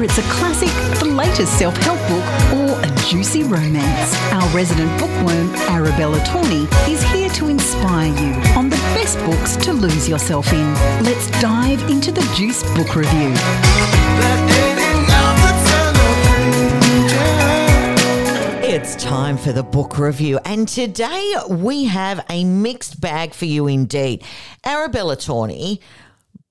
Whether it's a classic, the latest self help book, or a juicy romance, our resident bookworm, Arabella Tourney, is here to inspire you on the best books to lose yourself in. Let's dive into the Juice Book Review. It's time for the book review, and today we have a mixed bag for you indeed. Arabella Tourney,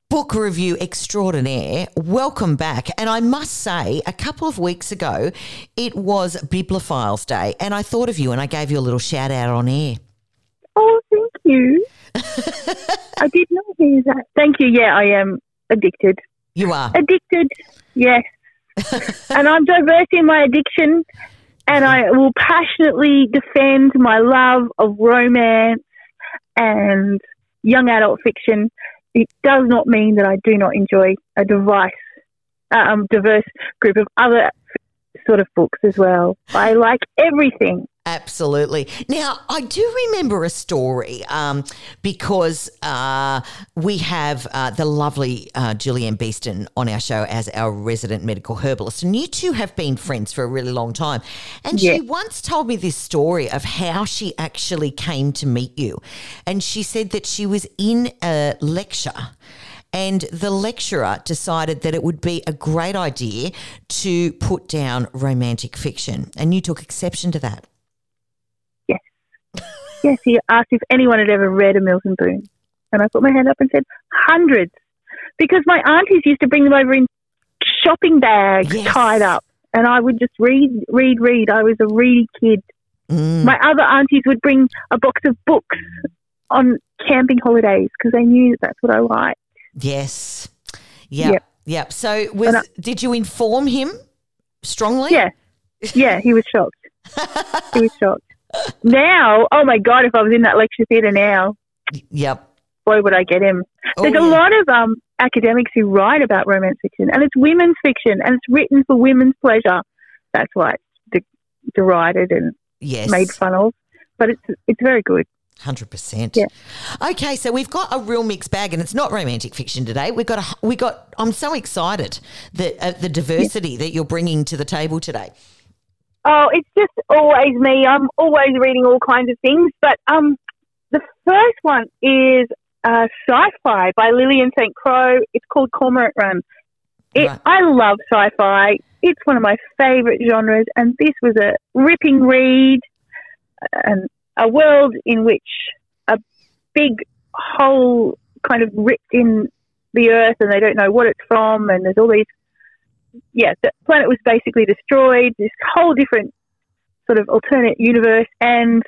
book review extraordinaire, welcome back. And I must say, a couple of weeks ago, it was Bibliophiles Day, and I thought of you and I gave you a little shout out on air. Oh, thank you. I did not hear that. Thank you. Yeah, I am addicted. You are. Addicted, yes. and I'm diverse in my addiction, and I will passionately defend my love of romance and young adult fiction. It does not mean that I do not enjoy a device, um, diverse group of other sort of books as well. I like everything. Absolutely. Now, I do remember a story um, because uh, we have uh, the lovely uh, Julianne Beeston on our show as our resident medical herbalist. And you two have been friends for a really long time. And Yeah. she once told me this story of how she actually came to meet you. And she said that she was in a lecture. And the lecturer decided that it would be a great idea to put down romantic fiction. And you took exception to that. Yes, he asked if anyone had ever read a Mills & Boon. And I put my hand up and said, hundreds. Because my aunties used to bring them over in shopping bags Yes. tied up. And I would just read, read, read. I was a ready kid. Mm. My other aunties would bring a box of books on camping holidays because they knew that that's what I liked. Yes. Yep. Yep. Yep. So was I- did you inform him strongly? Yeah. Yeah, he was shocked. he was shocked. Now, oh my God, if I was in that lecture theatre now, Yep. boy, would I get him. Oh, There's a yeah. lot of um, academics who write about romance fiction, and it's women's fiction, and it's written for women's pleasure. That's why it's de- derided and Yes. made fun of. But it's it's very good. Hundred percent. Yeah. Okay, so we've got a real mixed bag, and it's not romantic fiction today. We've got a, we got. I'm so excited that uh, the diversity that you're bringing to the table today. Oh, it's just always me. I'm always reading all kinds of things. But um, the first one is uh, sci-fi by Lillian St. Croix. It's called Cormorant Run. It, Right. I love sci-fi. It's one of my favourite genres, and this was a ripping read. And a world in which a big hole kind of ripped in the earth, and they don't know what it's from, and there's all these yeah, the planet was basically destroyed. This whole different sort of alternate universe, and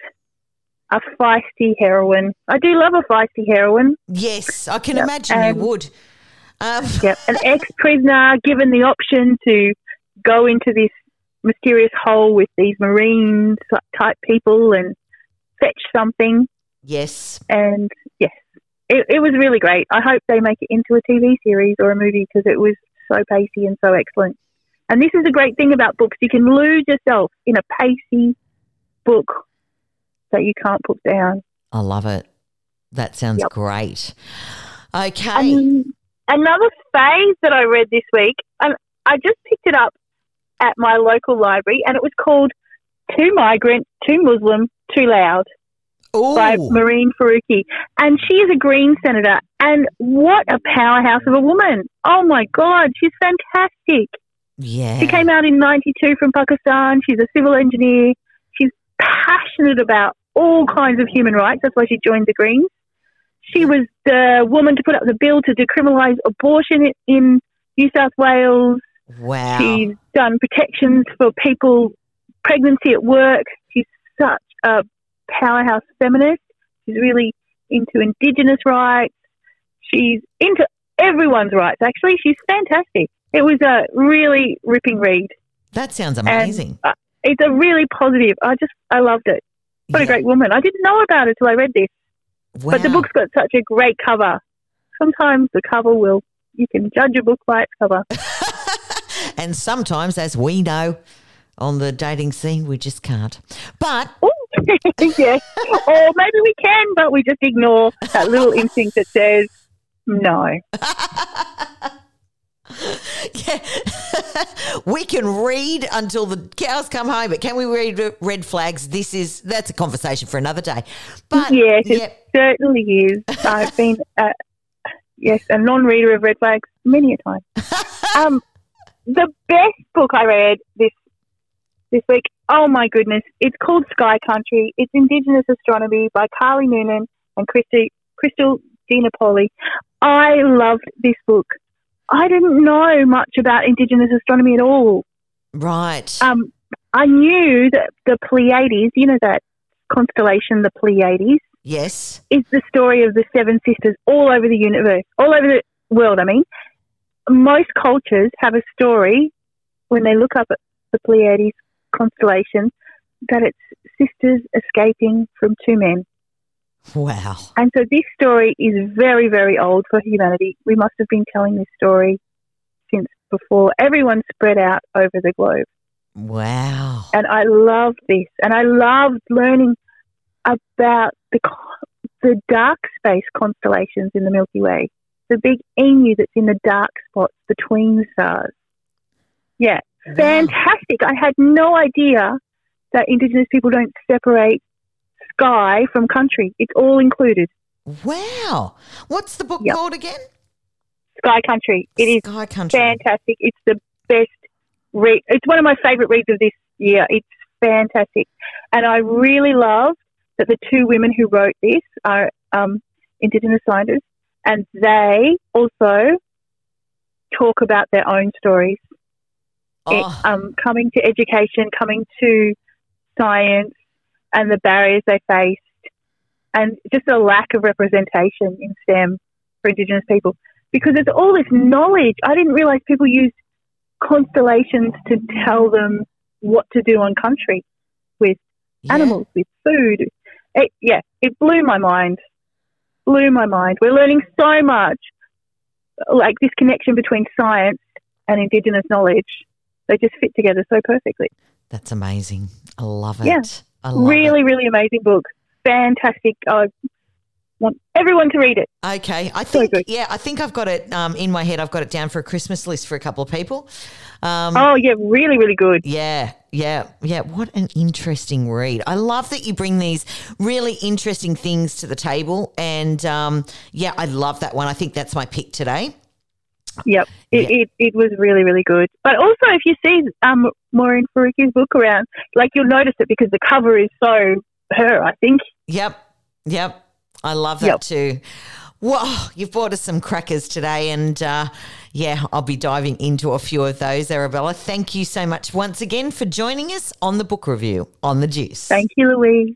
a feisty heroine. I do love a feisty heroine. Yes, I can Yep. imagine Um, you would. Um, Yep, an ex-prisoner given the option to go into this mysterious hole with these marine type people and fetch something. yes. And yes, it, it was really great. I hope they make it into a TV series or a movie because it was so pacey and so excellent. And this is a great thing about books. You can lose yourself in a pacey book that you can't put down. I love it. That sounds Yep. great. Okay. Um, another phase that I read this week, and I just picked it up at my local library, and it was called Too Migrant, Too Muslim, Too Loud by Ooh. Mehreen Faruqi. And she is a Green senator, and what a powerhouse of a woman. Oh my God, she's fantastic. yeah. She came out in 92 from Pakistan. She's a civil engineer. She's passionate about all kinds of human rights. That's why she joined the Greens. She was the woman to put up the bill to decriminalise abortion in- New South Wales. wow. She's done protections for people, pregnancy at work. She's such a powerhouse feminist. She's really into Indigenous rights. She's into everyone's rights, actually. She's fantastic. It was a really ripping read. that sounds amazing. uh, It's a really positive. I just, I loved it. What Yeah. a great woman. I didn't know about it till I read this. Wow. But the book's got such a great cover. Sometimes the cover will, you can judge a book by its cover. and sometimes, as we know on the dating scene, we just can't. But yes. Or maybe we can, but we just ignore that little instinct that says no. yeah, we can read until the cows come home, but can we read red flags? This is that's a conversation for another day. But yes, it certainly is. I've been, uh, yes, a non-reader of red flags many a time. um, the best book I read this this week. Oh my goodness! It's called Sky Country. It's Indigenous Astronomy by Karlie Noonan and Christy, Krystal De Napoli. I loved this book. I didn't know much about Indigenous astronomy at all. Right. Um, I knew that the Pleiades, you know that constellation, the Pleiades. Yes. Is the story of the seven sisters all over the universe, all over the world. I mean, most cultures have a story when they look up at the Pleiades constellation that it's sisters escaping from two men. Wow. And so this story is very, very old for humanity. We must have been telling this story since before everyone spread out over the globe. Wow. And I love this. And I loved learning about the, the dark space constellations in the Milky Way. The big emu that's in the dark spots between the stars. Yeah. Wow. Fantastic. I had no idea that Indigenous people don't separate sky from country. It's all included. Wow. What's the book Yep. called again? Sky Country. It is Sky Country. fantastic. It's the best read. It's one of my favourite reads of this year. It's fantastic, and I really love that the two women who wrote this are um, Indigenous scientists, and they also talk about their own stories. It, Oh, um, coming to education, coming to science, and the barriers they faced, and just a lack of representation in STEM for Indigenous people. Because there's all this knowledge. I didn't realize people used constellations to tell them what to do on country with yeah. animals, with food. It, yeah, it blew my mind. Blew my mind. We're learning so much, like this connection between science and Indigenous knowledge. They just fit together so perfectly. That's amazing. I love it. Yeah. I love Really, really amazing book. Fantastic. I want everyone to read it. it. Okay. I think, good. yeah, I think I've got it um, in my head. I've got it down for a Christmas list for a couple of people. Um, Oh, yeah, really, really good. Yeah, yeah, yeah. What an interesting read. I love that you bring these really interesting things to the table. And um, yeah, I love that one. I think that's my pick today. Yep. It, Yeah. it, it was really, really good. But also, if you see um, Mehreen Faruqi's book around, like you'll notice it because the cover is so her, I think. Yep, yep. I love that Yep. too. Whoa, you've brought us some crackers today. And uh, yeah, I'll be diving into a few of those, Arabella. Thank you so much once again for joining us on the book review on the juice. Thank you, Louise.